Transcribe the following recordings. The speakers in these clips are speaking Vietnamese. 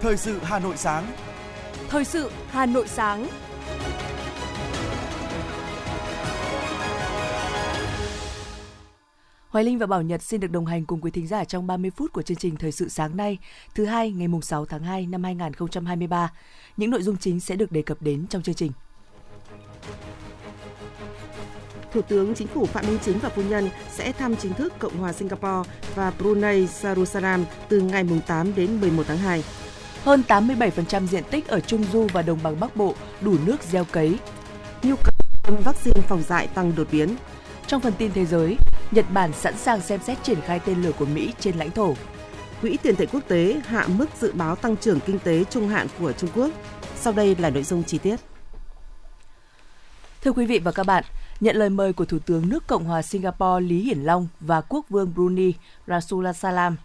Thời sự Hà Nội sáng. Thời sự Hà Nội sáng. Hoài Linh và Bảo Nhật xin được đồng hành cùng quý thính giả trong 30 phút của chương trình Thời sự sáng nay, thứ hai ngày mùng 6 tháng 2 năm 2023. Những nội dung chính sẽ được đề cập đến trong chương trình. Thủ tướng Chính phủ Phạm Minh Chính và phu nhân sẽ thăm chính thức Cộng hòa Singapore và Brunei Darussalam từ ngày 8 đến 11 tháng 2. Hơn 87% diện tích ở Trung Du và Đồng bằng Bắc Bộ đủ nước gieo cấy. Nhu cầu vaccine phòng dại tăng đột biến. Trong phần tin thế giới, Nhật Bản sẵn sàng xem xét triển khai tên lửa của Mỹ trên lãnh thổ. Quỹ tiền tệ quốc tế hạ mức dự báo tăng trưởng kinh tế trung hạn của Trung Quốc. Sau đây là nội dung chi tiết. Thưa quý vị và các bạn, nhận lời mời của Thủ tướng nước Cộng hòa Singapore Lý Hiển Long và Quốc vương Brunei Rasulullah Salam,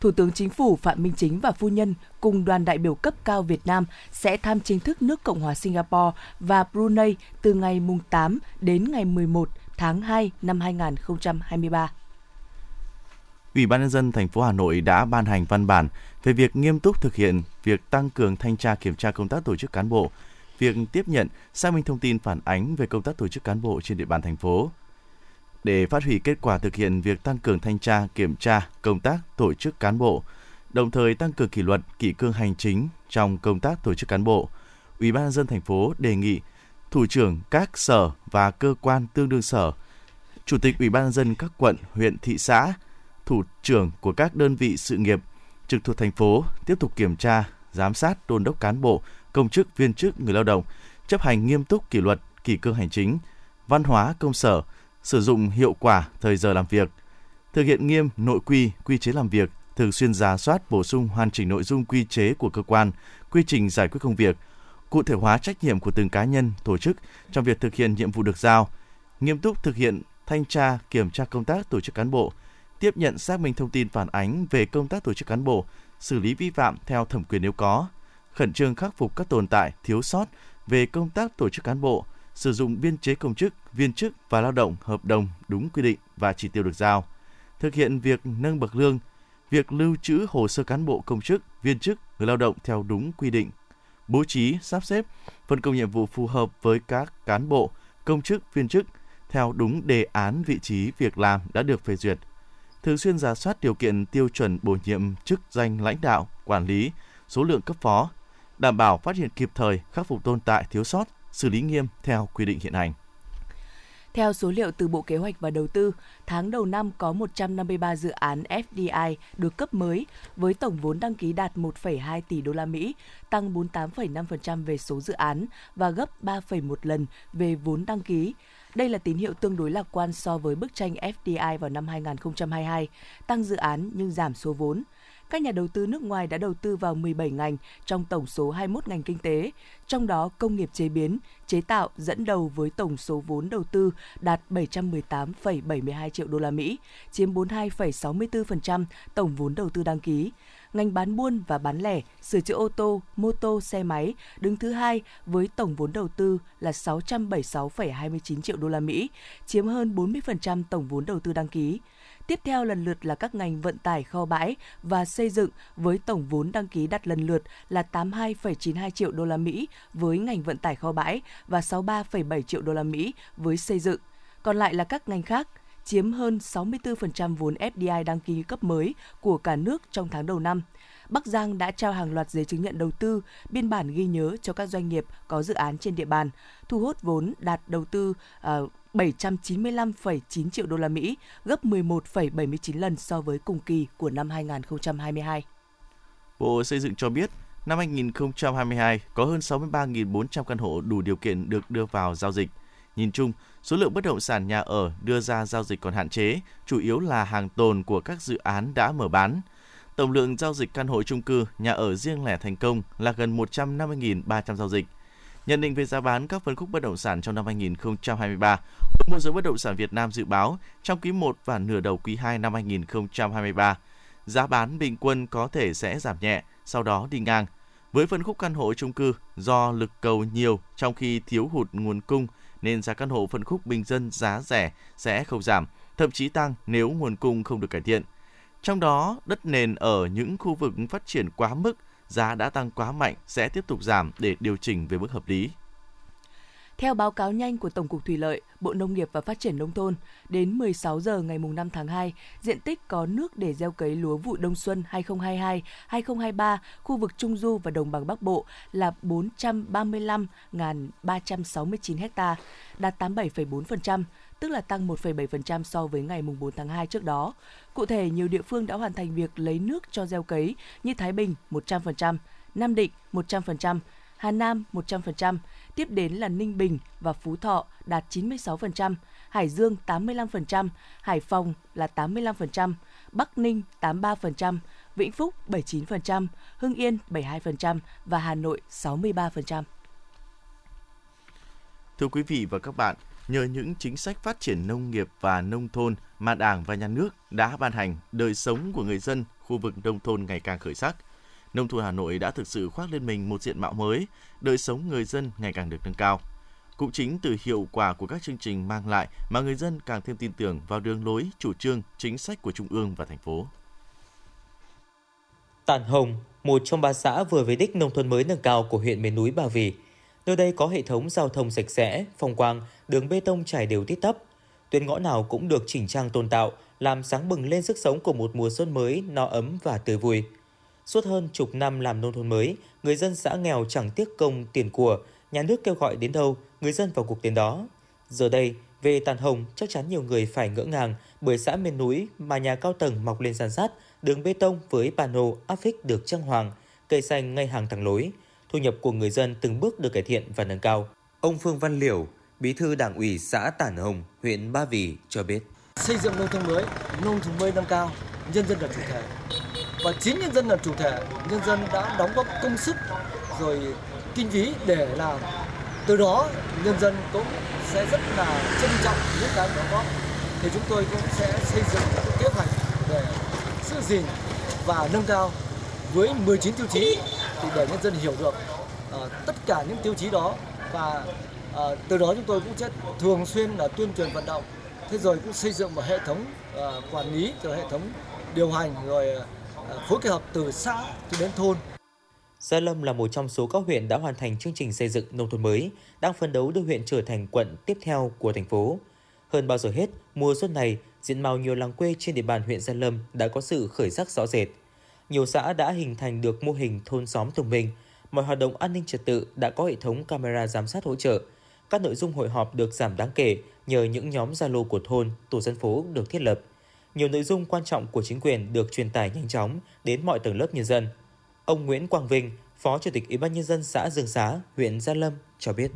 Thủ tướng Chính phủ Phạm Minh Chính và phu nhân cùng đoàn đại biểu cấp cao Việt Nam sẽ thăm chính thức nước Cộng hòa Singapore và Brunei từ ngày 8 đến ngày 11 tháng 2 năm 2023. Ủy ban nhân dân thành phố Hà Nội đã ban hành văn bản về việc nghiêm túc thực hiện việc tăng cường thanh tra kiểm tra công tác tổ chức cán bộ, việc tiếp nhận, xác minh thông tin phản ánh về công tác tổ chức cán bộ trên địa bàn thành phố. Để phát huy kết quả thực hiện việc tăng cường thanh tra, kiểm tra công tác tổ chức cán bộ, đồng thời tăng cường kỷ luật, kỷ cương hành chính trong công tác tổ chức cán bộ, Ủy ban nhân dân thành phố đề nghị thủ trưởng các sở và cơ quan tương đương sở, chủ tịch Ủy ban nhân dân các quận, huyện, thị xã, thủ trưởng của các đơn vị sự nghiệp trực thuộc thành phố tiếp tục kiểm tra, giám sát, đôn đốc cán bộ, công chức, viên chức, người lao động chấp hành nghiêm túc kỷ luật, kỷ cương hành chính, văn hóa công sở, sử dụng hiệu quả thời giờ làm việc, thực hiện nghiêm nội quy, quy chế làm việc, thường xuyên giả soát bổ sung hoàn chỉnh nội dung quy chế của cơ quan, quy trình giải quyết công việc, cụ thể hóa trách nhiệm của từng cá nhân, tổ chức trong việc thực hiện nhiệm vụ được giao, nghiêm túc thực hiện thanh tra, kiểm tra công tác tổ chức cán bộ, tiếp nhận xác minh thông tin phản ánh về công tác tổ chức cán bộ, xử lý vi phạm theo thẩm quyền nếu có, khẩn trương khắc phục các tồn tại, thiếu sót về công tác tổ chức cán bộ, sử dụng biên chế công chức, viên chức và lao động hợp đồng đúng quy định và chỉ tiêu được giao, thực hiện việc nâng bậc lương, việc lưu trữ hồ sơ cán bộ công chức, viên chức, người lao động theo đúng quy định, bố trí, sắp xếp, phân công nhiệm vụ phù hợp với các cán bộ, công chức, viên chức theo đúng đề án vị trí việc làm đã được phê duyệt. Thường xuyên giả soát điều kiện tiêu chuẩn bổ nhiệm chức danh lãnh đạo, quản lý, số lượng cấp phó, đảm bảo phát hiện kịp thời, khắc phục tồn tại thiếu sót, xử lý nghiêm theo quy định hiện hành. Theo số liệu từ Bộ Kế hoạch và Đầu tư, tháng đầu năm có 153 dự án FDI được cấp mới với tổng vốn đăng ký đạt 1,2 tỷ đô la Mỹ, tăng 48,5% về số dự án và gấp 3,1 lần về vốn đăng ký. Đây là tín hiệu tương đối lạc quan so với bức tranh FDI vào năm 2022, tăng dự án nhưng giảm số vốn các nhà đầu tư nước ngoài đã đầu tư vào 17 ngành trong tổng số 21 ngành kinh tế, trong đó công nghiệp chế biến, chế tạo dẫn đầu với tổng số vốn đầu tư đạt 718,72 triệu đô la Mỹ, chiếm 42,64% tổng vốn đầu tư đăng ký ngành bán buôn và bán lẻ, sửa chữa ô tô, mô tô, xe máy đứng thứ hai với tổng vốn đầu tư là 676,29 triệu đô la Mỹ, chiếm hơn 40% tổng vốn đầu tư đăng ký. Tiếp theo lần lượt là các ngành vận tải kho bãi và xây dựng với tổng vốn đăng ký đặt lần lượt là 82,92 triệu đô la Mỹ với ngành vận tải kho bãi và 63,7 triệu đô la Mỹ với xây dựng. Còn lại là các ngành khác chiếm hơn 64% vốn FDI đăng ký cấp mới của cả nước trong tháng đầu năm. Bắc Giang đã trao hàng loạt giấy chứng nhận đầu tư, biên bản ghi nhớ cho các doanh nghiệp có dự án trên địa bàn, thu hút vốn đạt đầu tư uh, 795,9 triệu đô la Mỹ, gấp 11,79 lần so với cùng kỳ của năm 2022. Bộ Xây dựng cho biết, năm 2022 có hơn 63.400 căn hộ đủ điều kiện được đưa vào giao dịch. Nhìn chung, số lượng bất động sản nhà ở đưa ra giao dịch còn hạn chế, chủ yếu là hàng tồn của các dự án đã mở bán. Tổng lượng giao dịch căn hộ chung cư, nhà ở riêng lẻ thành công là gần 150.300 giao dịch – Nhận định về giá bán các phân khúc bất động sản trong năm 2023, Hội môi giới bất động sản Việt Nam dự báo trong quý 1 và nửa đầu quý 2 năm 2023, giá bán bình quân có thể sẽ giảm nhẹ, sau đó đi ngang. Với phân khúc căn hộ chung cư, do lực cầu nhiều trong khi thiếu hụt nguồn cung nên giá căn hộ phân khúc bình dân giá rẻ sẽ không giảm, thậm chí tăng nếu nguồn cung không được cải thiện. Trong đó, đất nền ở những khu vực phát triển quá mức giá đã tăng quá mạnh sẽ tiếp tục giảm để điều chỉnh về mức hợp lý. Theo báo cáo nhanh của Tổng cục Thủy lợi, Bộ Nông nghiệp và Phát triển Nông thôn, đến 16 giờ ngày 5 tháng 2, diện tích có nước để gieo cấy lúa vụ đông xuân 2022-2023 khu vực Trung Du và Đồng bằng Bắc Bộ là 435.369 ha, đạt 87,4%, tức là tăng 1,7% so với ngày 4 tháng 2 trước đó. Cụ thể, nhiều địa phương đã hoàn thành việc lấy nước cho gieo cấy như Thái Bình 100%, Nam Định 100%, Hà Nam 100%, tiếp đến là Ninh Bình và Phú Thọ đạt 96%, Hải Dương 85%, Hải Phòng là 85%, Bắc Ninh 83%, Vĩnh Phúc 79%, Hưng Yên 72% và Hà Nội 63%. Thưa quý vị và các bạn, nhờ những chính sách phát triển nông nghiệp và nông thôn mà Đảng và Nhà nước đã ban hành, đời sống của người dân khu vực nông thôn ngày càng khởi sắc – nông thôn Hà Nội đã thực sự khoác lên mình một diện mạo mới, đời sống người dân ngày càng được nâng cao. Cũng chính từ hiệu quả của các chương trình mang lại mà người dân càng thêm tin tưởng vào đường lối, chủ trương, chính sách của Trung ương và thành phố. Tản Hồng, một trong ba xã vừa về đích nông thôn mới nâng cao của huyện miền núi Ba Vì. Nơi đây có hệ thống giao thông sạch sẽ, phong quang, đường bê tông trải đều tít tắp. Tuyến ngõ nào cũng được chỉnh trang tôn tạo, làm sáng bừng lên sức sống của một mùa xuân mới no ấm và tươi vui. Suốt hơn chục năm làm nông thôn mới, người dân xã nghèo chẳng tiếc công tiền của, nhà nước kêu gọi đến đâu, người dân vào cuộc đến đó. Giờ đây, về Tàn Hồng, chắc chắn nhiều người phải ngỡ ngàng bởi xã miền núi mà nhà cao tầng mọc lên san sát, đường bê tông với pano áp phích được trang hoàng, cây xanh ngay hàng thẳng lối. Thu nhập của người dân từng bước được cải thiện và nâng cao. Ông Phương Văn Liểu, Bí thư Đảng ủy xã Tản Hồng, huyện Ba Vì cho biết. Xây dựng nông thôn mới, nông thôn mới nâng cao, nhân dân là chủ thể và chính nhân dân là chủ thể nhân dân đã đóng góp công sức rồi kinh phí để làm từ đó nhân dân cũng sẽ rất là trân trọng những cái đóng góp thì chúng tôi cũng sẽ xây dựng kế hoạch để giữ gìn và nâng cao với 19 tiêu chí thì để nhân dân hiểu được uh, tất cả những tiêu chí đó và uh, từ đó chúng tôi cũng sẽ thường xuyên là tuyên truyền vận động thế rồi cũng xây dựng một hệ thống uh, quản lý rồi hệ thống điều hành rồi phối kết hợp từ xã cho đến thôn. Gia Lâm là một trong số các huyện đã hoàn thành chương trình xây dựng nông thôn mới, đang phấn đấu đưa huyện trở thành quận tiếp theo của thành phố. Hơn bao giờ hết, mùa xuân này, diện mạo nhiều làng quê trên địa bàn huyện Gia Lâm đã có sự khởi sắc rõ rệt. Nhiều xã đã hình thành được mô hình thôn xóm thông minh, mọi hoạt động an ninh trật tự đã có hệ thống camera giám sát hỗ trợ. Các nội dung hội họp được giảm đáng kể nhờ những nhóm Zalo của thôn, tổ dân phố được thiết lập nhiều nội dung quan trọng của chính quyền được truyền tải nhanh chóng đến mọi tầng lớp nhân dân. Ông Nguyễn Quang Vinh, Phó Chủ tịch Ủy ban nhân dân xã Dương Xá, huyện Gia Lâm cho biết.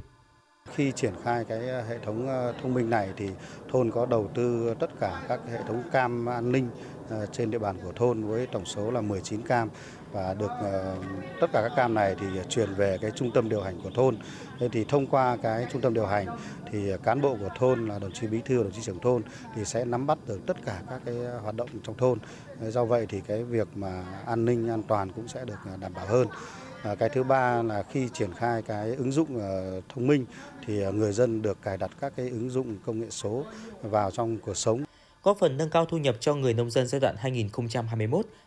Khi triển khai cái hệ thống ờ, thông minh này thì thôn có đầu tư tất cả các hệ thống cam an ninh Ờ, trên địa bàn của thôn với tổng số là 19 cam và được ờ, tất cả các cam này thì chuyển về cái trung tâm điều hành của thôn. Thế thì thông qua cái trung tâm điều hành thì cán bộ của thôn là đồng chí bí thư, đồng chí trưởng thôn thì sẽ nắm bắt được tất cả các cái hoạt động trong thôn. Do vậy thì cái việc mà an ninh an toàn cũng sẽ được ờ, đảm bảo hơn. Cái thứ ba là khi triển khai cái ứng dụng thông minh thì người dân được cài đặt các cái ứng dụng công nghệ số vào trong cuộc sống. Góp phần nâng cao thu nhập cho người nông dân giai đoạn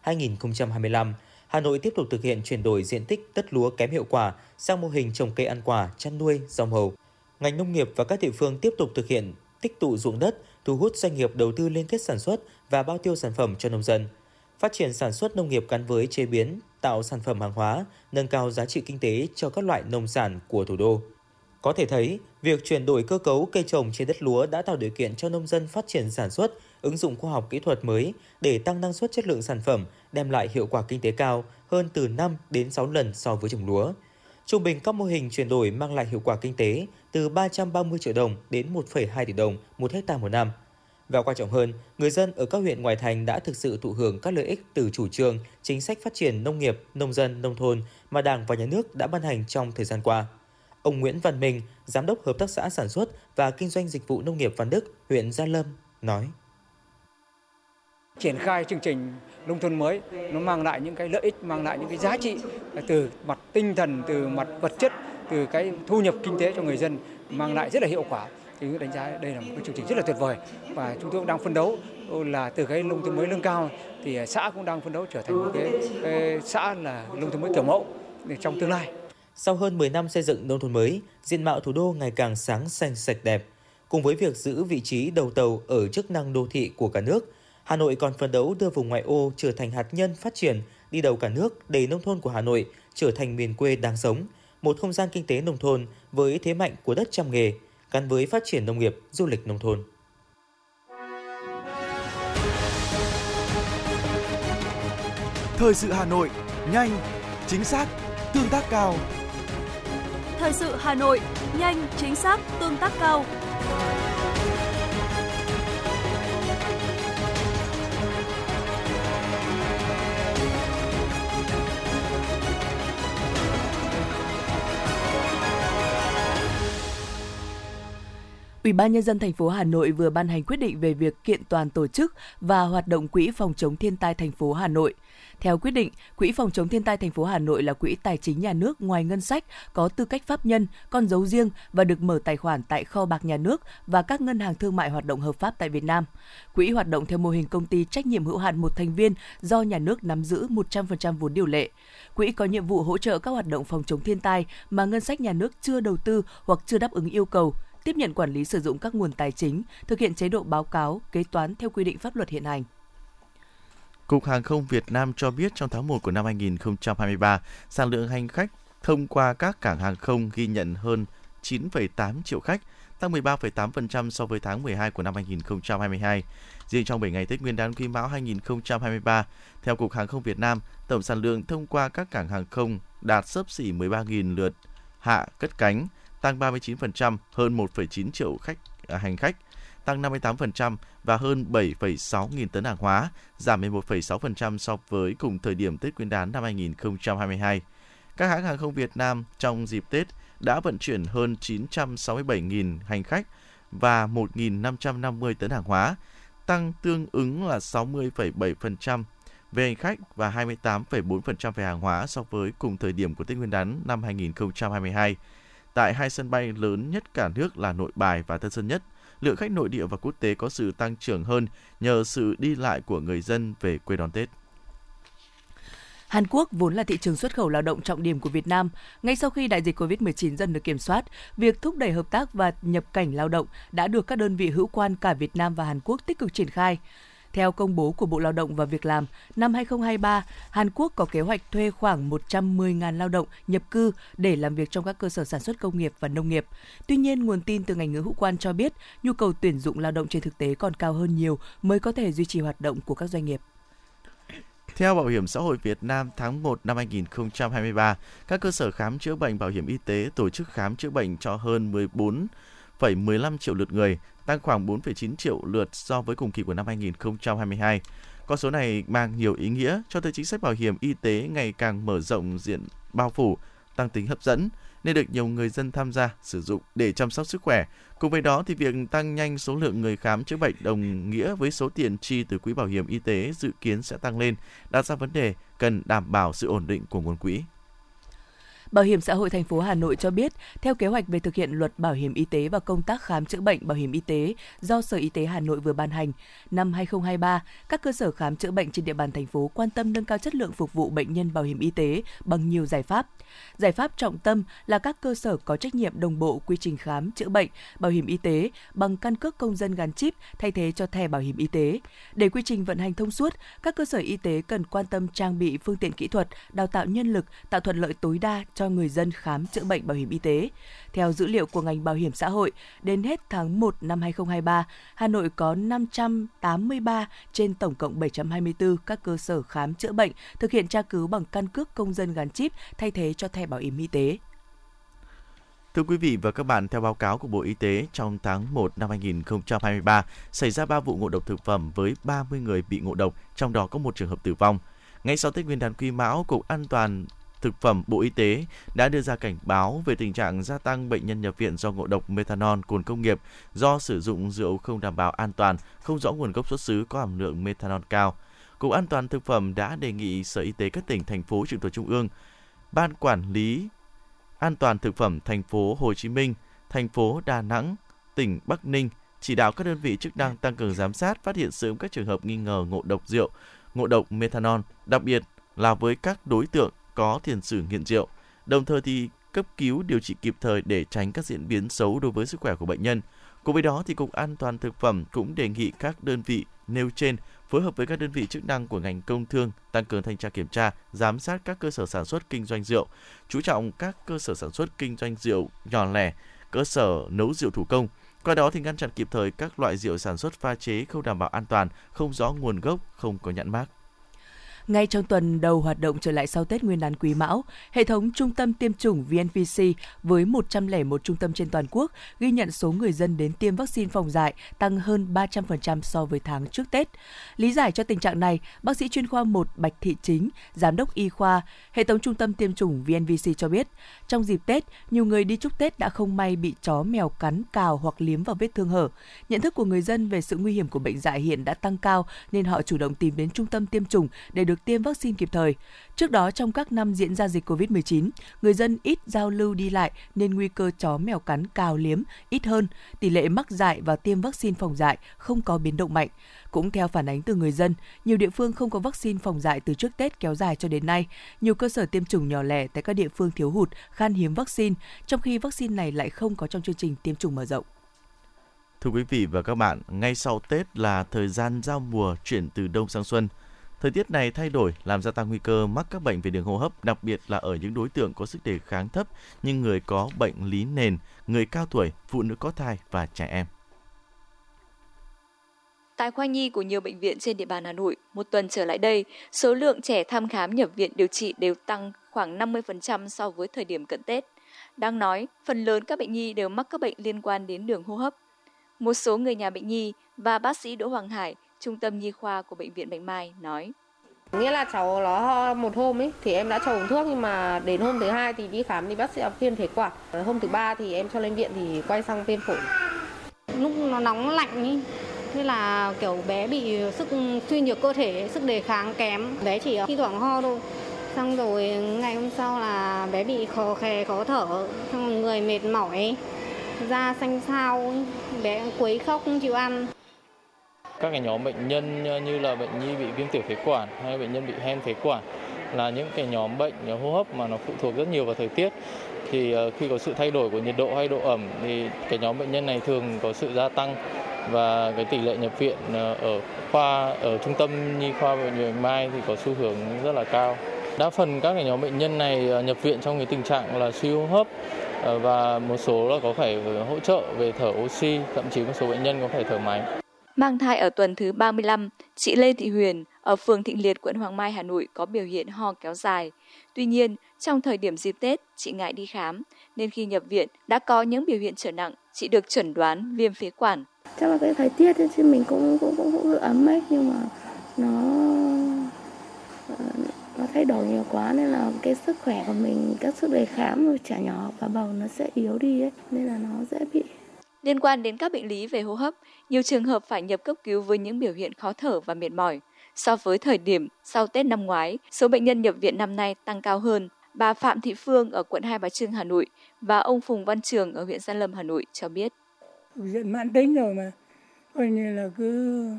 2021-2025, Hà Nội tiếp tục thực hiện chuyển đổi diện tích đất lúa kém hiệu quả sang mô hình trồng cây ăn quả, chăn nuôi, rau màu. Ngành nông nghiệp và các địa phương tiếp tục thực hiện tích tụ ruộng đất, thu hút doanh nghiệp đầu tư liên kết sản xuất và bao tiêu sản phẩm cho nông dân. Phát triển sản xuất nông nghiệp gắn với chế biến, tạo sản phẩm hàng hóa, nâng cao giá trị kinh tế cho các loại nông sản của thủ đô. Có thể thấy, việc chuyển đổi cơ cấu cây trồng trên đất lúa đã tạo điều kiện cho nông dân phát triển sản xuất, ứng dụng khoa học kỹ thuật mới để tăng năng suất chất lượng sản phẩm, đem lại hiệu quả kinh tế cao hơn từ 5 đến 6 lần so với trồng lúa. Trung bình các mô hình chuyển đổi mang lại hiệu quả kinh tế từ 330 triệu đồng đến 1,2 tỷ đồng một hecta một năm. Và quan trọng hơn, người dân ở các huyện ngoại thành đã thực sự thụ hưởng các lợi ích từ chủ trương, chính sách phát triển nông nghiệp, nông dân, nông thôn mà Đảng và Nhà nước đã ban hành trong thời gian qua. Ông Nguyễn Văn Minh, Giám đốc Hợp tác xã Sản xuất và Kinh doanh Dịch vụ Nông nghiệp Văn Đức, huyện Gia Lâm, nói. Triển khai chương trình nông thôn mới nó mang lại những cái lợi ích, mang lại những cái giá trị từ mặt tinh thần, từ mặt vật chất, từ cái thu nhập kinh tế cho người dân mang lại rất là hiệu quả thì đánh giá đây là một cái chương trình rất là tuyệt vời và chúng tôi cũng đang phân đấu là từ cái nông thôn mới nâng cao thì à, xã cũng đang phân đấu trở thành một cái, cái xã là nông thôn mới kiểu mẫu trong tương lai. Sau hơn 10 năm xây dựng nông thôn mới, diện mạo thủ đô ngày càng sáng xanh sạch đẹp. Cùng với việc giữ vị trí đầu tàu ở chức năng đô thị của cả nước, Hà Nội còn phấn đấu đưa vùng ngoại ô trở thành hạt nhân phát triển, đi đầu cả nước để nông thôn của Hà Nội trở thành miền quê đáng sống, một không gian kinh tế nông thôn với thế mạnh của đất trăm nghề, gắn với phát triển nông nghiệp, du lịch nông thôn. Thời sự Hà Nội, nhanh, chính xác, tương tác cao. Thời sự Hà Nội, nhanh, chính xác, tương tác cao. Ủy ban nhân dân thành phố Hà Nội vừa ban hành quyết định về việc kiện toàn tổ chức và hoạt động quỹ phòng chống thiên tai thành phố Hà Nội. Theo quyết định, Quỹ phòng chống thiên tai thành phố Hà Nội là quỹ tài chính nhà nước ngoài ngân sách, có tư cách pháp nhân, con dấu riêng và được mở tài khoản tại kho bạc nhà nước và các ngân hàng thương mại hoạt động hợp pháp tại Việt Nam. Quỹ hoạt động theo mô hình công ty trách nhiệm hữu hạn một thành viên do nhà nước nắm giữ 100% vốn điều lệ. Quỹ có nhiệm vụ hỗ trợ các hoạt động phòng chống thiên tai mà ngân sách nhà nước chưa đầu tư hoặc chưa đáp ứng yêu cầu, tiếp nhận quản lý sử dụng các nguồn tài chính, thực hiện chế độ báo cáo, kế toán theo quy định pháp luật hiện hành. Cục Hàng không Việt Nam cho biết trong tháng 1 của năm 2023, sản lượng hành khách thông qua các cảng hàng không ghi nhận hơn 9,8 triệu khách, tăng 13,8% so với tháng 12 của năm 2022. Riêng trong 7 ngày Tết Nguyên đán Quý Mão 2023, theo Cục Hàng không Việt Nam, tổng sản lượng thông qua các cảng hàng không đạt sấp xỉ 13.000 lượt hạ cất cánh, tăng 39%, hơn 1,9 triệu khách à, hành khách, tăng 58% và hơn 7,6 nghìn tấn hàng hóa, giảm 11,6% so với cùng thời điểm Tết Nguyên đán năm 2022. Các hãng hàng không Việt Nam trong dịp Tết đã vận chuyển hơn 967.000 hành khách và 1.550 tấn hàng hóa, tăng tương ứng là 60,7% về hành khách và 28,4% về hàng hóa so với cùng thời điểm của Tết Nguyên đán năm 2022. Tại hai sân bay lớn nhất cả nước là Nội Bài và Tân Sơn Nhất, lượng khách nội địa và quốc tế có sự tăng trưởng hơn nhờ sự đi lại của người dân về quê đón Tết. Hàn Quốc vốn là thị trường xuất khẩu lao động trọng điểm của Việt Nam. Ngay sau khi đại dịch COVID-19 dần được kiểm soát, việc thúc đẩy hợp tác và nhập cảnh lao động đã được các đơn vị hữu quan cả Việt Nam và Hàn Quốc tích cực triển khai. Theo công bố của Bộ Lao động và Việc làm, năm 2023, Hàn Quốc có kế hoạch thuê khoảng 110.000 lao động nhập cư để làm việc trong các cơ sở sản xuất công nghiệp và nông nghiệp. Tuy nhiên, nguồn tin từ ngành ngữ hữu quan cho biết nhu cầu tuyển dụng lao động trên thực tế còn cao hơn nhiều mới có thể duy trì hoạt động của các doanh nghiệp. Theo Bảo hiểm xã hội Việt Nam tháng 1 năm 2023, các cơ sở khám chữa bệnh bảo hiểm y tế tổ chức khám chữa bệnh cho hơn 14,15 triệu lượt người, tăng khoảng 4,9 triệu lượt so với cùng kỳ của năm 2022. Con số này mang nhiều ý nghĩa cho thấy chính sách bảo hiểm y tế ngày càng mở rộng diện bao phủ, tăng tính hấp dẫn nên được nhiều người dân tham gia sử dụng để chăm sóc sức khỏe. Cùng với đó thì việc tăng nhanh số lượng người khám chữa bệnh đồng nghĩa với số tiền chi từ quỹ bảo hiểm y tế dự kiến sẽ tăng lên, đặt ra vấn đề cần đảm bảo sự ổn định của nguồn quỹ. Bảo hiểm xã hội thành phố Hà Nội cho biết, theo kế hoạch về thực hiện luật bảo hiểm y tế và công tác khám chữa bệnh bảo hiểm y tế do Sở Y tế Hà Nội vừa ban hành, năm 2023, các cơ sở khám chữa bệnh trên địa bàn thành phố quan tâm nâng cao chất lượng phục vụ bệnh nhân bảo hiểm y tế bằng nhiều giải pháp. Giải pháp trọng tâm là các cơ sở có trách nhiệm đồng bộ quy trình khám chữa bệnh bảo hiểm y tế bằng căn cước công dân gắn chip thay thế cho thẻ bảo hiểm y tế. Để quy trình vận hành thông suốt, các cơ sở y tế cần quan tâm trang bị phương tiện kỹ thuật, đào tạo nhân lực, tạo thuận lợi tối đa cho người dân khám chữa bệnh bảo hiểm y tế. Theo dữ liệu của ngành bảo hiểm xã hội, đến hết tháng 1 năm 2023, Hà Nội có 583 trên tổng cộng 724 các cơ sở khám chữa bệnh thực hiện tra cứu bằng căn cước công dân gắn chip thay thế cho thẻ bảo hiểm y tế. Thưa quý vị và các bạn, theo báo cáo của Bộ Y tế, trong tháng 1 năm 2023, xảy ra 3 vụ ngộ độc thực phẩm với 30 người bị ngộ độc, trong đó có một trường hợp tử vong. Ngay sau Tết Nguyên đán Quý Mão, Cục An toàn Thực phẩm Bộ Y tế đã đưa ra cảnh báo về tình trạng gia tăng bệnh nhân nhập viện do ngộ độc methanol cồn công nghiệp do sử dụng rượu không đảm bảo an toàn, không rõ nguồn gốc xuất xứ có hàm lượng methanol cao. Cục An toàn thực phẩm đã đề nghị Sở Y tế các tỉnh thành phố trực thuộc trung ương, Ban quản lý an toàn thực phẩm thành phố Hồ Chí Minh, thành phố Đà Nẵng, tỉnh Bắc Ninh chỉ đạo các đơn vị chức năng tăng cường giám sát, phát hiện sớm các trường hợp nghi ngờ ngộ độc rượu, ngộ độc methanol, đặc biệt là với các đối tượng có tiền sử nghiện rượu. Đồng thời thì cấp cứu điều trị kịp thời để tránh các diễn biến xấu đối với sức khỏe của bệnh nhân. Cùng với đó thì Cục An toàn thực phẩm cũng đề nghị các đơn vị nêu trên phối hợp với các đơn vị chức năng của ngành công thương tăng cường thanh tra kiểm tra, giám sát các cơ sở sản xuất kinh doanh rượu, chú trọng các cơ sở sản xuất kinh doanh rượu nhỏ lẻ, cơ sở nấu rượu thủ công. Qua đó thì ngăn chặn kịp thời các loại rượu sản xuất pha chế không đảm bảo an toàn, không rõ nguồn gốc, không có nhãn mác. Ngay trong tuần đầu hoạt động trở lại sau Tết Nguyên đán Quý Mão, hệ thống trung tâm tiêm chủng VNVC với 101 trung tâm trên toàn quốc ghi nhận số người dân đến tiêm vaccine phòng dại tăng hơn 300% so với tháng trước Tết. Lý giải cho tình trạng này, bác sĩ chuyên khoa 1 Bạch Thị Chính, giám đốc y khoa, hệ thống trung tâm tiêm chủng VNVC cho biết, trong dịp Tết, nhiều người đi chúc Tết đã không may bị chó mèo cắn, cào hoặc liếm vào vết thương hở. Nhận thức của người dân về sự nguy hiểm của bệnh dại hiện đã tăng cao nên họ chủ động tìm đến trung tâm tiêm chủng để được tiêm vaccine kịp thời. Trước đó trong các năm diễn ra dịch COVID-19, người dân ít giao lưu đi lại nên nguy cơ chó mèo cắn cào liếm ít hơn, tỷ lệ mắc dại và tiêm vaccine phòng dại không có biến động mạnh. Cũng theo phản ánh từ người dân, nhiều địa phương không có vaccine phòng dại từ trước Tết kéo dài cho đến nay. Nhiều cơ sở tiêm chủng nhỏ lẻ tại các địa phương thiếu hụt, khan hiếm vaccine, trong khi vaccine này lại không có trong chương trình tiêm chủng mở rộng. Thưa quý vị và các bạn, ngay sau Tết là thời gian giao mùa chuyển từ đông sang xuân. Thời tiết này thay đổi làm gia tăng nguy cơ mắc các bệnh về đường hô hấp, đặc biệt là ở những đối tượng có sức đề kháng thấp như người có bệnh lý nền, người cao tuổi, phụ nữ có thai và trẻ em. Tại khoa nhi của nhiều bệnh viện trên địa bàn Hà Nội, một tuần trở lại đây, số lượng trẻ thăm khám nhập viện điều trị đều tăng khoảng 50% so với thời điểm cận Tết. Đang nói, phần lớn các bệnh nhi đều mắc các bệnh liên quan đến đường hô hấp. Một số người nhà bệnh nhi và bác sĩ Đỗ Hoàng Hải, Trung tâm Nhi khoa của Bệnh viện Bạch Mai nói. Nghĩa là cháu nó một hôm ấy thì em đã cho uống thuốc nhưng mà đến hôm thứ hai thì đi khám thì bác sĩ viêm phế quản. Hôm thứ ba thì em cho lên viện thì quay sang viêm phổi. Lúc nó nóng lạnh ý, như là kiểu bé bị sức suy nhược cơ thể, sức đề kháng kém, bé chỉ thi thoảng ho thôi. Xong rồi ngày hôm sau là bé bị khó khè, khó thở, xong người mệt mỏi, da xanh xao, bé quấy khóc không chịu ăn. Các cái nhóm bệnh nhân ờ, như là bệnh nhi bị viêm tiểu phế quản hay bệnh nhân bị hen phế quản là những cái nhóm bệnh hô hấp mà nó phụ thuộc rất nhiều vào thời tiết thì ờ, khi có sự thay đổi của nhiệt độ hay độ ẩm thì cái nhóm bệnh nhân này thường có sự gia tăng và cái tỷ lệ nhập viện ờ, ở khoa ở trung tâm nhi khoa bệnh viện Mai thì có xu hướng rất là cao. Đa phần các cái nhóm bệnh nhân này nhập viện trong cái tình trạng là suy hô hấp và một số là có phải hỗ trợ về thở oxy, thậm chí một số bệnh nhân có phải thở máy. Mang thai ở tuần thứ 35, chị Lê Thị Huyền ở phường Thịnh Liệt, quận Hoàng Mai, Hà Nội có biểu hiện ho kéo dài. Tuy nhiên, trong thời điểm dịp Tết, chị ngại đi khám, nên khi nhập viện đã có những biểu hiện trở nặng, chị được chẩn đoán viêm phế quản. Chắc là cái thời tiết ấy, chứ mình cũng cũng cũng, cũng ấm ấy, nhưng mà nó nó thay đổi nhiều quá nên là cái sức khỏe của mình, các sức đề kháng của trẻ nhỏ và bầu nó sẽ yếu đi ấy, nên là nó dễ bị Liên quan đến các bệnh lý về hô hấp, nhiều trường hợp phải nhập cấp cứu với những biểu hiện khó thở và mệt mỏi. So với thời điểm sau Tết năm ngoái, số bệnh nhân nhập viện năm nay tăng cao hơn. Bà Phạm Thị Phương ở quận Hai Bà Trưng, Hà Nội và ông Phùng Văn Trường ở huyện Gia Lâm, Hà Nội cho biết. Diện mãn tính rồi mà, coi như là cứ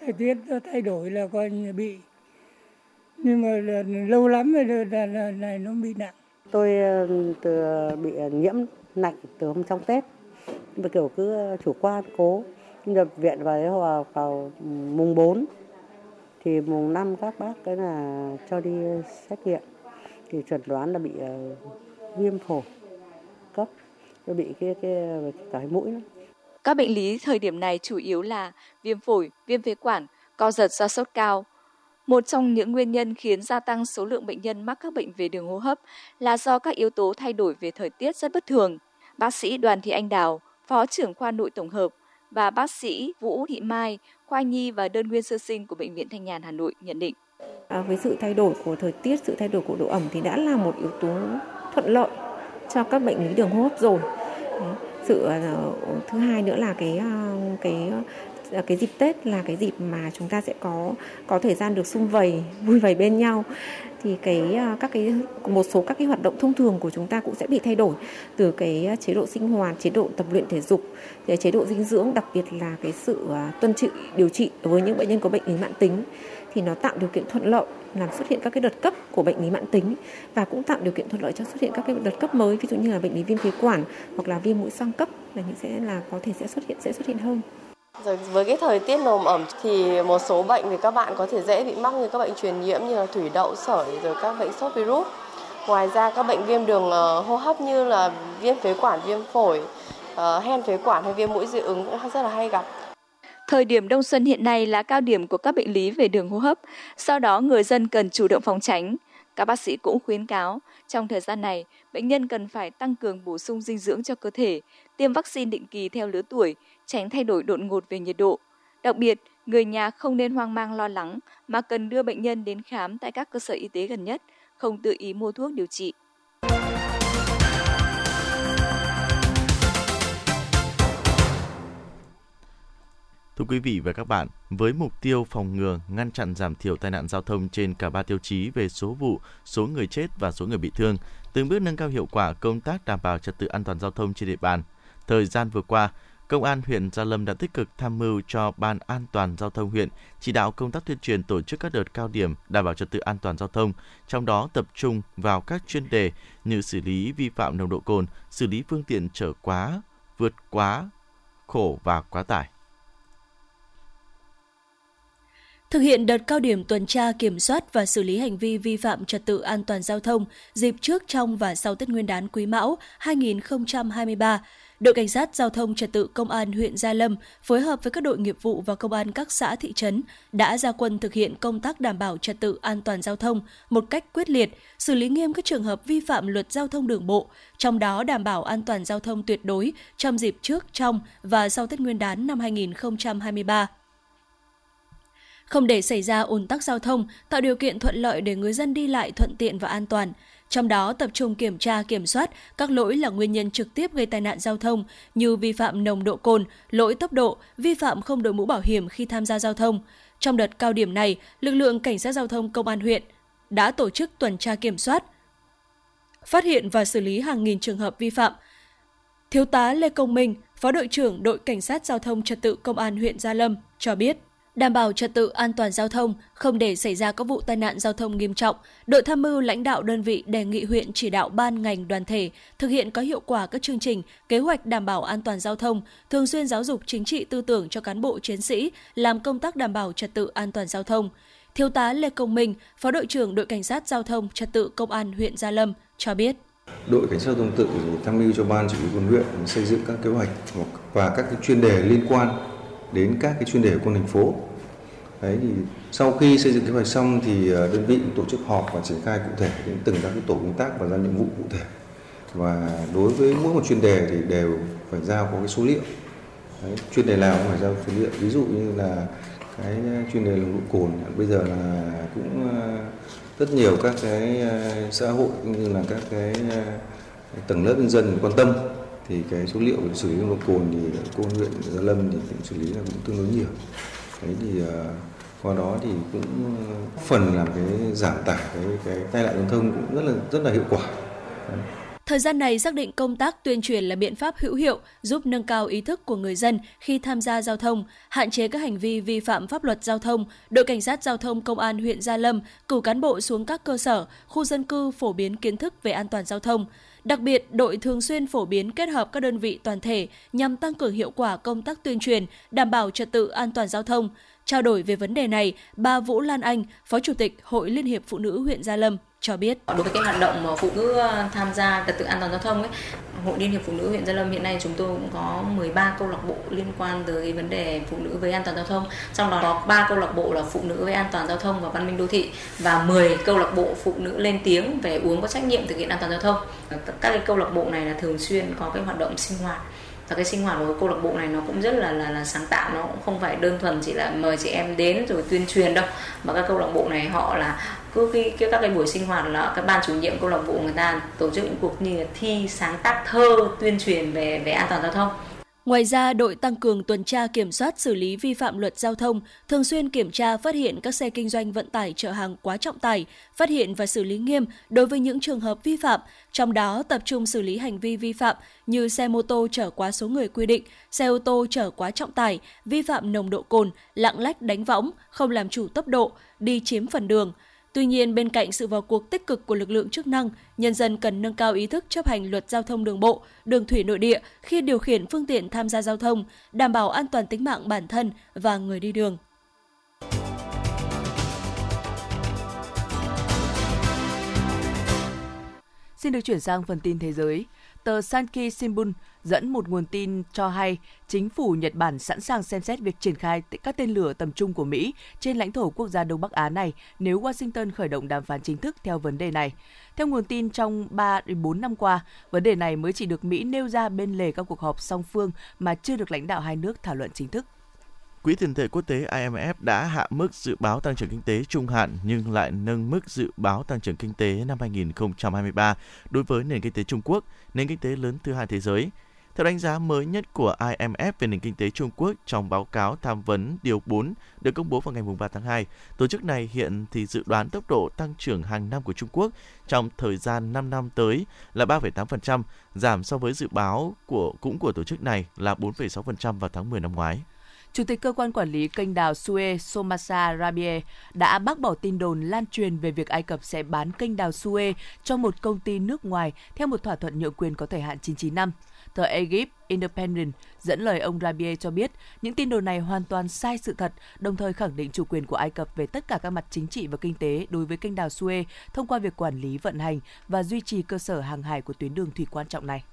thời tiết thay đổi là coi như bị. Nhưng mà là lâu lắm rồi là, là, là nó bị nặng. Tôi từ bị nhiễm lạnh từ hôm trong Tết mà kiểu cứ ờ, chủ quan cố nhập viện vào vào, vào mùng 4 thì mùng 5 các bác cái là cho đi ờ, xét nghiệm thì chuẩn đoán là bị uh, viêm phổi cấp nó bị cái cái cái mũi đó. Các bệnh lý thời điểm này chủ yếu là viêm phổi, viêm phế quản, co giật do sốt cao. Một trong những nguyên nhân khiến gia tăng số lượng bệnh nhân mắc các bệnh về đường hô hấp là do các yếu tố thay đổi về thời tiết rất bất thường. Bác sĩ Đoàn Thị Anh Đào, Phó trưởng khoa nội tổng hợp và bác sĩ Vũ Thị Mai, khoa nhi và đơn nguyên sơ sinh của Bệnh viện Thanh Nhàn Hà Nội nhận định. À, với sự thay đổi của thời tiết, sự thay đổi của độ ẩm thì đã là một yếu tố thuận lợi cho các bệnh lý đường hô hấp rồi. Đấy. Sự uh, thứ hai nữa là cái uh, cái Ờ, cái dịp Tết là cái dịp mà chúng ta sẽ có có thời gian được sum vầy vui vầy bên nhau thì cái ờ, các cái một số các cái hoạt động thông thường của chúng ta cũng sẽ bị thay đổi từ cái ờ, chế độ sinh hoạt, chế độ tập luyện thể dục, chế độ dinh dưỡng, đặc biệt là cái sự tuân trị điều trị đối với những bệnh nhân có bệnh lý mãn tính thì nó tạo điều kiện thuận lợi làm xuất hiện các cái đợt cấp của bệnh lý mãn tính và cũng tạo điều kiện thuận lợi cho xuất hiện các cái đợt cấp mới ví dụ như là bệnh lý viêm phế quản hoặc là viêm mũi xoang cấp là những sẽ là có thể sẽ xuất hiện sẽ xuất hiện hơn. Rồi với cái thời tiết nồm ẩm thì một số bệnh thì các bạn có thể dễ bị mắc như các bệnh truyền nhiễm như là thủy đậu, sởi rồi các bệnh sốt virus. Ngoài ra các bệnh viêm đường ờ, hô hấp như là viêm phế quản, viêm phổi, ờ, hen phế quản hay viêm mũi dị ứng cũng rất là hay gặp. Thời điểm đông xuân hiện nay là cao điểm của các bệnh lý về đường hô hấp, do đó người dân cần chủ động phòng tránh. Các bác sĩ cũng khuyến cáo, trong thời gian này, bệnh nhân cần phải tăng cường bổ sung dinh dưỡng cho cơ thể, tiêm vaccine định kỳ theo lứa tuổi, tránh thay đổi đột ngột về nhiệt độ. Đặc biệt, người nhà không nên hoang mang lo lắng mà cần đưa bệnh nhân đến khám tại các cơ sở y tế gần nhất, không tự ý mua thuốc điều trị. Thưa quý vị và các bạn, với mục tiêu phòng ngừa, ngăn chặn giảm thiểu tai nạn giao thông trên cả ba tiêu chí về số vụ, số người chết và số người bị thương, từng bước nâng cao hiệu quả công tác đảm bảo trật tự an toàn giao thông trên địa bàn. Thời gian vừa qua, Công an huyện Gia Lâm đã tích cực tham mưu cho Ban An toàn Giao thông huyện chỉ đạo công tác tuyên truyền tổ chức các đợt cao điểm đảm bảo trật tự an toàn giao thông, trong đó tập trung vào các chuyên đề như xử lý vi phạm nồng độ cồn, xử lý phương tiện chở quá, vượt quá khổ và quá tải. Thực hiện đợt cao điểm tuần tra kiểm soát và xử lý hành vi vi phạm trật tự an toàn giao thông dịp trước, trong và sau Tết Nguyên đán Quý Mão 2023, đội cảnh sát giao thông trật tự công an huyện Gia Lâm phối hợp với các đội nghiệp vụ và công an các xã thị trấn đã ra quân thực hiện công tác đảm bảo trật tự an toàn giao thông một cách quyết liệt, xử lý nghiêm các trường hợp vi phạm luật giao thông đường bộ, trong đó đảm bảo an toàn giao thông tuyệt đối trong dịp trước, trong và sau Tết Nguyên đán năm 2023 không để xảy ra ùn tắc giao thông, tạo điều kiện thuận lợi để người dân đi lại thuận tiện và an toàn. Trong đó tập trung kiểm tra kiểm soát các lỗi là nguyên nhân trực tiếp gây tai nạn giao thông như vi phạm nồng độ cồn, lỗi tốc độ, vi phạm không đội mũ bảo hiểm khi tham gia giao thông. Trong đợt cao điểm này, lực lượng cảnh sát giao thông công an huyện đã tổ chức tuần tra kiểm soát, phát hiện và xử lý hàng nghìn trường hợp vi phạm. Thiếu tá Lê Công Minh, Phó đội trưởng đội cảnh sát giao thông trật tự công an huyện Gia Lâm cho biết đảm bảo trật tự an toàn giao thông, không để xảy ra các vụ tai nạn giao thông nghiêm trọng, đội tham mưu lãnh đạo đơn vị đề nghị huyện chỉ đạo ban ngành đoàn thể thực hiện có hiệu quả các chương trình, kế hoạch đảm bảo an toàn giao thông, thường xuyên giáo dục chính trị tư tưởng cho cán bộ chiến sĩ làm công tác đảm bảo trật tự an toàn giao thông. Thiếu tá Lê Công Minh, Phó đội trưởng đội cảnh sát giao thông trật tự công an huyện Gia Lâm cho biết đội cảnh sát giao thông tự tham mưu cho ban chỉ huy quân huyện xây dựng các kế hoạch và các chuyên đề liên quan đến các cái chuyên đề của thành phố Đấy thì sau khi xây dựng kế hoạch xong thì ờ, đơn vị tổ chức họp và triển khai cụ thể đến từng các cái tổ công tác và ra nhiệm vụ cụ thể. Và đối với mỗi một chuyên đề thì đều phải giao có cái số liệu. Đấy, chuyên đề nào cũng phải giao số liệu. Ví dụ như là cái chuyên đề nồng độ cồn bây giờ là cũng ờ, rất nhiều các cái ờ, xã hội cũng như là các cái tầng lớp nhân dân quan tâm thì cái số liệu xử lý nồng độ cồn thì công an huyện Gia Lâm thì cũng xử lý là cũng tương đối nhiều. Đấy thì à, qua đó thì cũng phần làm cái giảm tải cái cái tai nạn giao thông cũng rất là rất là hiệu quả. Đấy. Thời gian này xác định công tác tuyên truyền là biện pháp hữu hiệu giúp nâng cao ý thức của người dân khi tham gia giao thông, hạn chế các hành vi vi phạm pháp luật giao thông. Đội cảnh sát giao thông công an huyện Gia Lâm cử cán bộ xuống các cơ sở, khu dân cư phổ biến kiến thức về an toàn giao thông. Đặc biệt, đội thường xuyên phổ biến kết hợp các đơn vị toàn thể nhằm tăng cường hiệu quả công tác tuyên truyền, đảm bảo trật tự an toàn giao thông. Trao đổi về vấn đề này, bà Vũ Lan Anh, Phó Chủ tịch Hội Liên hiệp Phụ nữ huyện Gia Lâm cho biết. Đối với cái hoạt động mà phụ nữ ờ, tham gia trật tự an toàn giao thông ấy, Hội Liên hiệp Phụ nữ huyện Gia Lâm hiện nay chúng tôi cũng có 13 câu lạc bộ liên quan tới vấn đề phụ nữ với an toàn giao thông. Trong đó có 3 câu lạc bộ là phụ nữ với an toàn giao thông và văn minh đô thị và 10 câu lạc bộ phụ nữ lên tiếng về uống có trách nhiệm thực hiện an toàn giao thông. Các cái câu lạc bộ này là thường xuyên có cái hoạt động sinh hoạt và cái sinh hoạt của câu lạc bộ này nó cũng rất là là, là sáng tạo nó cũng không phải đơn thuần chỉ là mời chị em đến rồi tuyên truyền đâu mà các câu lạc bộ này họ là cứ khi các cái buổi sinh hoạt là các ban chủ nhiệm câu lạc bộ người ta tổ chức những cuộc như là thi sáng tác thơ tuyên truyền về về an toàn giao thông. Ngoài ra, đội tăng cường tuần tra kiểm soát xử lý vi phạm luật giao thông, thường xuyên kiểm tra phát hiện các xe kinh doanh vận tải chở hàng quá trọng tải, phát hiện và xử lý nghiêm đối với những trường hợp vi phạm, trong đó tập trung xử lý hành vi vi phạm như xe mô tô chở quá số người quy định, xe ô tô chở quá trọng tải, vi phạm nồng độ cồn, lạng lách đánh võng, không làm chủ tốc độ, đi chiếm phần đường, Tuy nhiên, bên cạnh sự vào cuộc tích cực của lực lượng chức năng, nhân dân cần nâng cao ý thức chấp hành luật giao thông đường bộ, đường thủy nội địa khi điều khiển phương tiện tham gia giao thông, đảm bảo an toàn tính mạng bản thân và người đi đường. Xin được chuyển sang phần tin thế giới. Tờ Sankei Shimbun dẫn một nguồn tin cho hay chính phủ Nhật Bản sẵn sàng xem xét việc triển khai các tên lửa tầm trung của Mỹ trên lãnh thổ quốc gia Đông Bắc Á này nếu Washington khởi động đàm phán chính thức theo vấn đề này. Theo nguồn tin trong 3 đến 4 năm qua, vấn đề này mới chỉ được Mỹ nêu ra bên lề các cuộc họp song phương mà chưa được lãnh đạo hai nước thảo luận chính thức. Quỹ tiền tệ quốc tế IMF đã hạ mức dự báo tăng trưởng kinh tế trung hạn nhưng lại nâng mức dự báo tăng trưởng kinh tế năm 2023 đối với nền kinh tế Trung Quốc, nền kinh tế lớn thứ hai thế giới. Theo đánh giá mới nhất của IMF về nền kinh tế Trung Quốc trong báo cáo tham vấn điều 4 được công bố vào ngày 3 tháng 2, tổ chức này hiện thì dự đoán tốc độ tăng trưởng hàng năm của Trung Quốc trong thời gian 5 năm tới là 3,8%, giảm so với dự báo của cũng của tổ chức này là 4,6% vào tháng 10 năm ngoái. Chủ tịch cơ quan quản lý kênh đào Suez Somasa Rabie đã bác bỏ tin đồn lan truyền về việc Ai Cập sẽ bán kênh đào Suez cho một công ty nước ngoài theo một thỏa thuận nhượng quyền có thời hạn 99 năm. Tờ Egypt Independent dẫn lời ông Rabier cho biết những tin đồn này hoàn toàn sai sự thật, đồng thời khẳng định chủ quyền của Ai Cập về tất cả các mặt chính trị và kinh tế đối với kênh đào Suez thông qua việc quản lý vận hành và duy trì cơ sở hàng hải của tuyến đường thủy quan trọng này.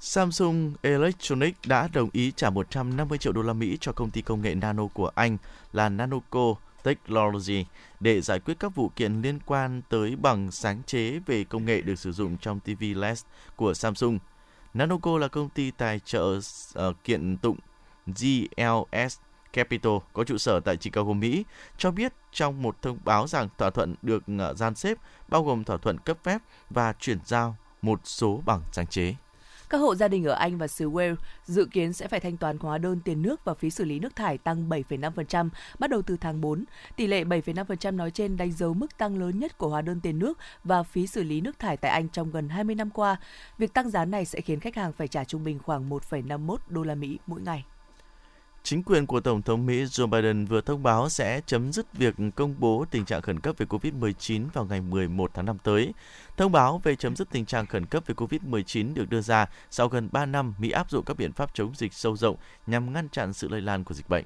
Samsung Electronics đã đồng ý trả 150 triệu đô la Mỹ cho công ty công nghệ nano của Anh là Nanoco Technology để giải quyết các vụ kiện liên quan tới bằng sáng chế về công nghệ được sử dụng trong TV LED của Samsung. Nanoco là công ty tài trợ uh, kiện tụng GLS Capital có trụ sở tại Chicago, Mỹ, cho biết trong một thông báo rằng thỏa thuận được ờ, gian xếp bao gồm thỏa thuận cấp phép và chuyển giao một số bằng sáng chế. Các hộ gia đình ở Anh và xứ Wales dự kiến sẽ phải thanh toán hóa đơn tiền nước và phí xử lý nước thải tăng 7,5% bắt đầu từ tháng 4. Tỷ lệ 7,5% nói trên đánh dấu mức tăng lớn nhất của hóa đơn tiền nước và phí xử lý nước thải tại Anh trong gần 20 năm qua. Việc tăng giá này sẽ khiến khách hàng phải trả trung bình khoảng 1,51 đô la Mỹ mỗi ngày. Chính quyền của Tổng thống Mỹ Joe Biden vừa thông báo sẽ chấm dứt việc công bố tình trạng khẩn cấp về COVID-19 vào ngày 11 tháng 5 tới. Thông báo về chấm dứt tình trạng khẩn cấp về COVID-19 được đưa ra sau gần 3 năm Mỹ áp dụng các biện pháp chống dịch sâu rộng nhằm ngăn chặn sự lây lan của dịch bệnh.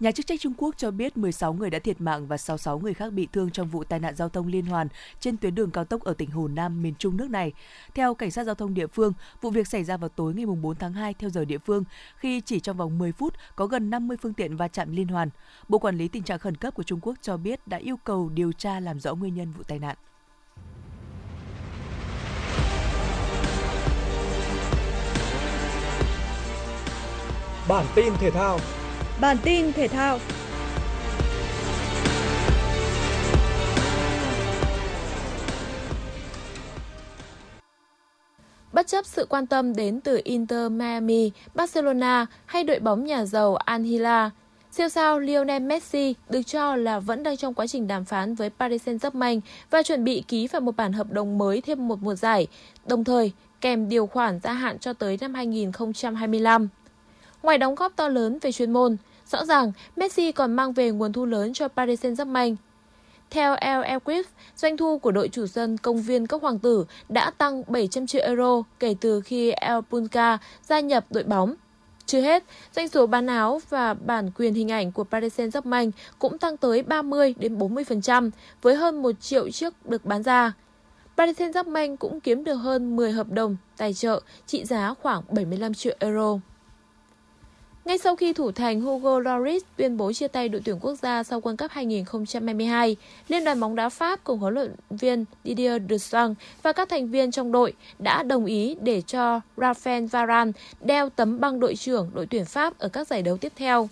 Nhà chức trách Trung Quốc cho biết 16 người đã thiệt mạng và 66 người khác bị thương trong vụ tai nạn giao thông liên hoàn trên tuyến đường cao tốc ở tỉnh Hồ Nam, miền Trung nước này. Theo cảnh sát giao thông địa phương, vụ việc xảy ra vào tối ngày 4 tháng 2 theo giờ địa phương, khi chỉ trong vòng 10 phút có gần 50 phương tiện va chạm liên hoàn. Bộ Quản lý tình trạng khẩn cấp của Trung Quốc cho biết đã yêu cầu điều tra làm rõ nguyên nhân vụ tai nạn. Bản tin thể thao Bản tin thể thao Bất chấp sự quan tâm đến từ Inter Miami, Barcelona hay đội bóng nhà giàu Al Hilal, siêu sao Lionel Messi được cho là vẫn đang trong quá trình đàm phán với Paris Saint-Germain và chuẩn bị ký vào một bản hợp đồng mới thêm một mùa giải, đồng thời kèm điều khoản gia hạn cho tới năm 2025. Ngoài đóng góp to lớn về chuyên môn, rõ ràng Messi còn mang về nguồn thu lớn cho Paris Saint-Germain. Theo El Equip, doanh thu của đội chủ sân công viên các hoàng tử đã tăng 700 triệu euro kể từ khi El Punca gia nhập đội bóng. Chưa hết, doanh số bán áo và bản quyền hình ảnh của Paris Saint-Germain cũng tăng tới 30 đến 40% với hơn 1 triệu chiếc được bán ra. Paris Saint-Germain cũng kiếm được hơn 10 hợp đồng tài trợ trị giá khoảng 75 triệu euro. Ngay sau khi thủ thành Hugo Lloris tuyên bố chia tay đội tuyển quốc gia sau World Cup 2022, Liên đoàn bóng đá Pháp cùng huấn luyện viên Didier Deschamps và các thành viên trong đội đã đồng ý để cho Raphael Varane đeo tấm băng đội trưởng đội tuyển Pháp ở các giải đấu tiếp theo.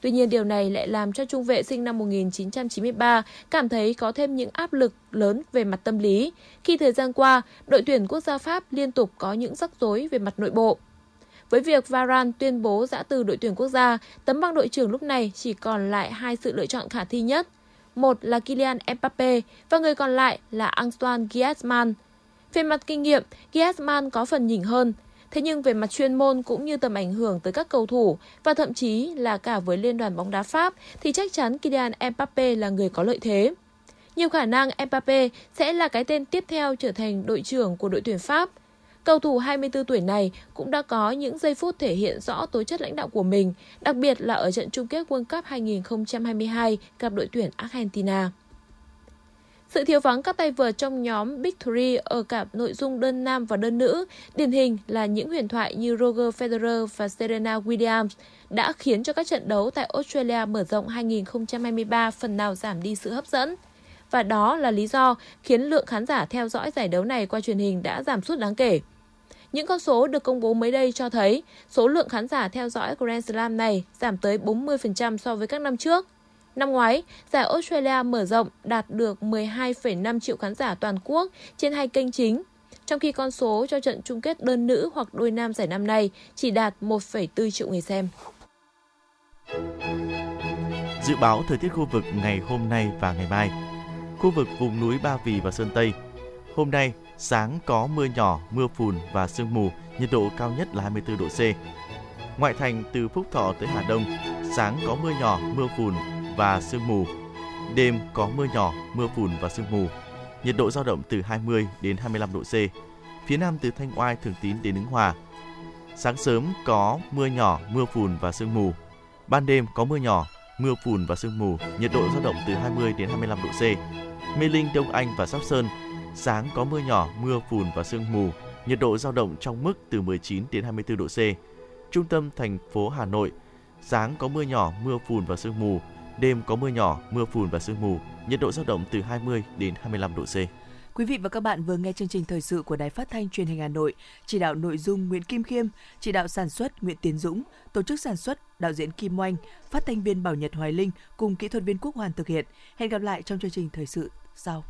Tuy nhiên điều này lại làm cho trung vệ sinh năm 1993 cảm thấy có thêm những áp lực lớn về mặt tâm lý khi thời gian qua đội tuyển quốc gia Pháp liên tục có những rắc rối về mặt nội bộ. Với việc Varane tuyên bố giã từ đội tuyển quốc gia, tấm băng đội trưởng lúc này chỉ còn lại hai sự lựa chọn khả thi nhất. Một là Kylian Mbappe và người còn lại là Antoine Griezmann. Về mặt kinh nghiệm, Griezmann có phần nhỉnh hơn. Thế nhưng về mặt chuyên môn cũng như tầm ảnh hưởng tới các cầu thủ và thậm chí là cả với Liên đoàn bóng đá Pháp thì chắc chắn Kylian Mbappe là người có lợi thế. Nhiều khả năng Mbappe sẽ là cái tên tiếp theo trở thành đội trưởng của đội tuyển Pháp. Cầu thủ 24 tuổi này cũng đã có những giây phút thể hiện rõ tố chất lãnh đạo của mình, đặc biệt là ở trận chung kết World Cup 2022 gặp đội tuyển Argentina. Sự thiếu vắng các tay vợt trong nhóm Big Three ở cả nội dung đơn nam và đơn nữ, điển hình là những huyền thoại như Roger Federer và Serena Williams đã khiến cho các trận đấu tại Australia mở rộng 2023 phần nào giảm đi sự hấp dẫn. Và đó là lý do khiến lượng khán giả theo dõi giải đấu này qua truyền hình đã giảm sút đáng kể. Những con số được công bố mới đây cho thấy số lượng khán giả theo dõi Grand Slam này giảm tới 40% so với các năm trước. Năm ngoái, giải Australia mở rộng đạt được 12,5 triệu khán giả toàn quốc trên hai kênh chính, trong khi con số cho trận chung kết đơn nữ hoặc đôi nam giải năm nay chỉ đạt 1,4 triệu người xem. Dự báo thời tiết khu vực ngày hôm nay và ngày mai. Khu vực vùng núi Ba Vì và Sơn Tây. Hôm nay, sáng có mưa nhỏ, mưa phùn và sương mù, nhiệt độ cao nhất là 24 độ C. Ngoại thành từ Phúc Thọ tới Hà Đông, sáng có mưa nhỏ, mưa phùn và sương mù. Đêm có mưa nhỏ, mưa phùn và sương mù. Nhiệt độ dao động từ 20 đến 25 độ C. Phía Nam từ Thanh Oai, Thường Tín đến Ứng Hòa. Sáng sớm có mưa nhỏ, mưa phùn và sương mù. Ban đêm có mưa nhỏ, mưa phùn và sương mù, nhiệt độ dao động từ 20 đến 25 độ C. Mê Linh, Đông Anh và Sóc Sơn, sáng có mưa nhỏ, mưa phùn và sương mù, nhiệt độ dao động trong mức từ 19 đến 24 độ C. Trung tâm thành phố Hà Nội, sáng có mưa nhỏ, mưa phùn và sương mù, đêm có mưa nhỏ, mưa phùn và sương mù, nhiệt độ dao động từ 20 đến 25 độ C. Quý vị và các bạn vừa nghe chương trình thời sự của Đài Phát thanh Truyền hình Hà Nội, chỉ đạo nội dung Nguyễn Kim Khiêm, chỉ đạo sản xuất Nguyễn Tiến Dũng, tổ chức sản xuất đạo diễn Kim Oanh, phát thanh viên Bảo Nhật Hoài Linh cùng kỹ thuật viên Quốc Hoàn thực hiện. Hẹn gặp lại trong chương trình thời sự sau.